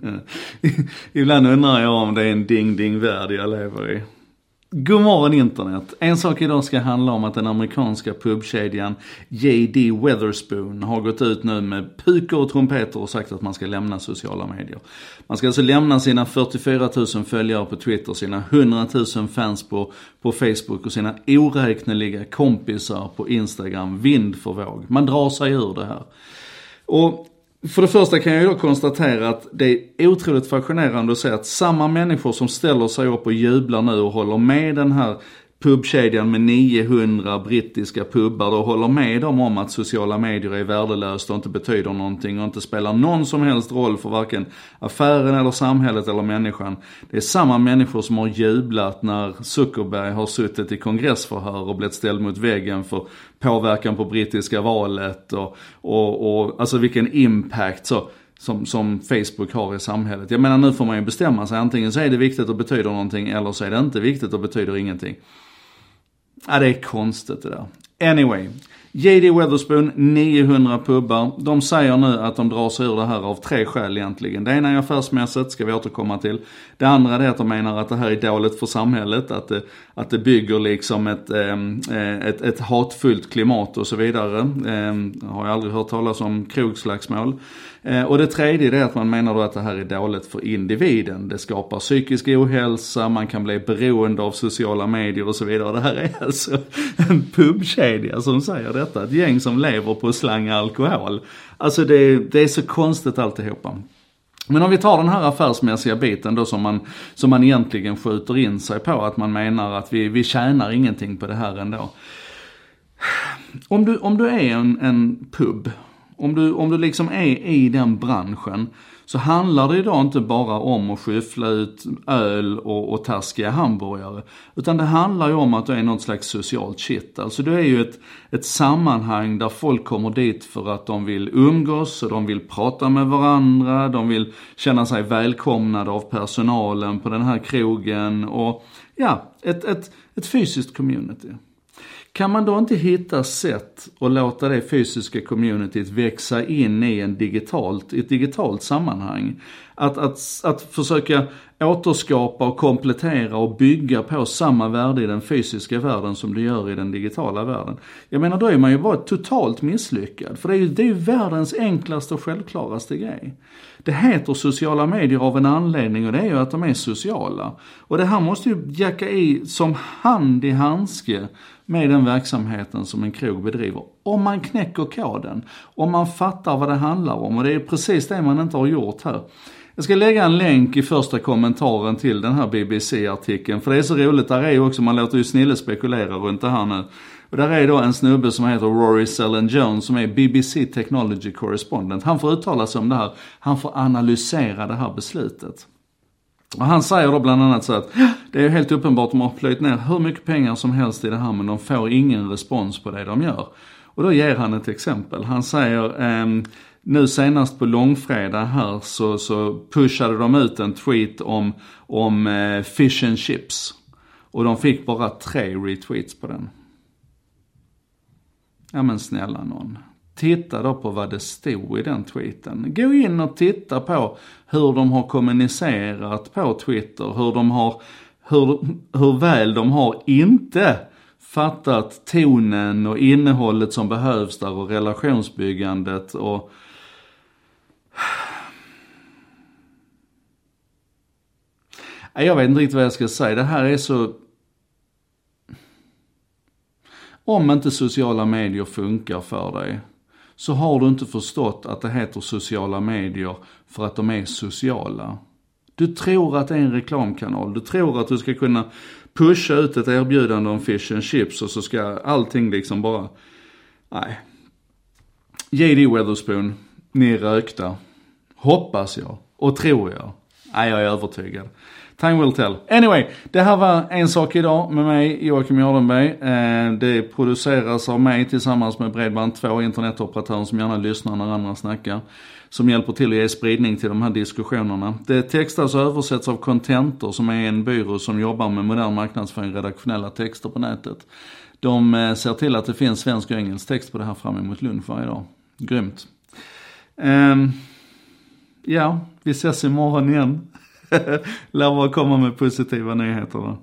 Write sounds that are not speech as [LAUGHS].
[LAUGHS] Ibland undrar jag om det är en ding-ding-värld jag lever i. God morgon internet! En sak idag ska handla om att den amerikanska pubkedjan JD Weatherspoon har gått ut nu med pukor och trumpeter och sagt att man ska lämna sociala medier. Man ska alltså lämna sina 44 000 följare på Twitter, sina 100 000 fans på, på Facebook och sina oräkneliga kompisar på Instagram vind för våg. Man drar sig ur det här. Och för det första kan jag ju då konstatera att det är otroligt fascinerande att se att samma människor som ställer sig upp och jublar nu och håller med den här pubkedjan med 900 brittiska pubbar då håller med dem om att sociala medier är värdelöst och inte betyder någonting och inte spelar någon som helst roll för varken affären eller samhället eller människan. Det är samma människor som har jublat när Zuckerberg har suttit i kongressförhör och blivit ställd mot väggen för påverkan på brittiska valet och, och, och alltså vilken impact så som, som Facebook har i samhället. Jag menar nu får man ju bestämma sig, antingen så är det viktigt och betyder någonting eller så är det inte viktigt och betyder ingenting. Ja, det är konstigt det där. Anyway. JD Weatherspoon, 900 pubbar. De säger nu att de drar sig ur det här av tre skäl egentligen. Det ena är affärsmässigt, ska vi återkomma till. Det andra är att de menar att det här är dåligt för samhället, att det, att det bygger liksom ett, ehm, eh, ett, ett hatfullt klimat och så vidare. Eh, har jag aldrig hört talas om krogslagsmål. Eh, och det tredje är att man menar då att det här är dåligt för individen. Det skapar psykisk ohälsa, man kan bli beroende av sociala medier och så vidare. Det här är alltså en pubkedja som säger detta. Ett gäng som lever på att slanga alkohol. Alltså det, det är så konstigt alltihopa. Men om vi tar den här affärsmässiga biten då som man, som man egentligen skjuter in sig på, att man menar att vi, vi tjänar ingenting på det här ändå. Om du, om du är en, en pub om du, om du liksom är i den branschen så handlar det idag inte bara om att skyffla ut öl och, och taskiga hamburgare. Utan det handlar ju om att du är något slags socialt shit. Alltså du är ju ett, ett sammanhang där folk kommer dit för att de vill umgås och de vill prata med varandra. De vill känna sig välkomnade av personalen på den här krogen och ja, ett, ett, ett fysiskt community. Kan man då inte hitta sätt att låta det fysiska communityt växa in i en digitalt, ett digitalt sammanhang? Att, att, att försöka återskapa och komplettera och bygga på samma värde i den fysiska världen som du gör i den digitala världen. Jag menar då är man ju bara totalt misslyckad. För det är ju, det är ju världens enklaste och självklaraste grej. Det heter sociala medier av en anledning och det är ju att de är sociala. Och det här måste ju jacka i som hand i handske med den verksamheten som en krog bedriver. Om man knäcker koden, om man fattar vad det handlar om och det är precis det man inte har gjort här. Jag ska lägga en länk i första kommentaren till den här BBC-artikeln, för det är så roligt, där är ju också, man låter ju Snille spekulera runt det här nu. Och där är då en snubbe som heter Rory Sellen Jones som är BBC Technology Correspondent. Han får uttala sig om det här, han får analysera det här beslutet. Och han säger då bland annat så att det är ju helt uppenbart, de har plöjt ner hur mycket pengar som helst i det här men de får ingen respons på det de gör. Och då ger han ett exempel. Han säger, eh, nu senast på långfredag här så, så pushade de ut en tweet om, om eh, fish and chips. Och de fick bara tre retweets på den. Ja men snälla någon. Titta då på vad det stod i den tweeten. Gå in och titta på hur de har kommunicerat på Twitter, hur de har, hur, hur väl de har inte fattat tonen och innehållet som behövs där och relationsbyggandet och Jag vet inte riktigt vad jag ska säga. Det här är så om inte sociala medier funkar för dig, så har du inte förstått att det heter sociala medier för att de är sociala. Du tror att det är en reklamkanal, du tror att du ska kunna pusha ut ett erbjudande om fish and chips och så ska allting liksom bara, nej. JD Weatherspoon, ni är rökta. Hoppas jag, och tror jag. Nej, jag är övertygad. Time will tell. Anyway, det här var En sak idag med mig, Joakim Jardenberg. Eh, det produceras av mig tillsammans med Bredband2, internetoperatören som gärna lyssnar när andra snackar. Som hjälper till att ge spridning till de här diskussionerna. Det textas och översätts av Contentor som är en byrå som jobbar med modern marknadsföring, redaktionella texter på nätet. De eh, ser till att det finns svensk och engelsk text på det här fram emot lunch varje dag. Grymt. Um, ja, vi ses imorgon igen. [LAUGHS] Lär bara komma med positiva nyheter då.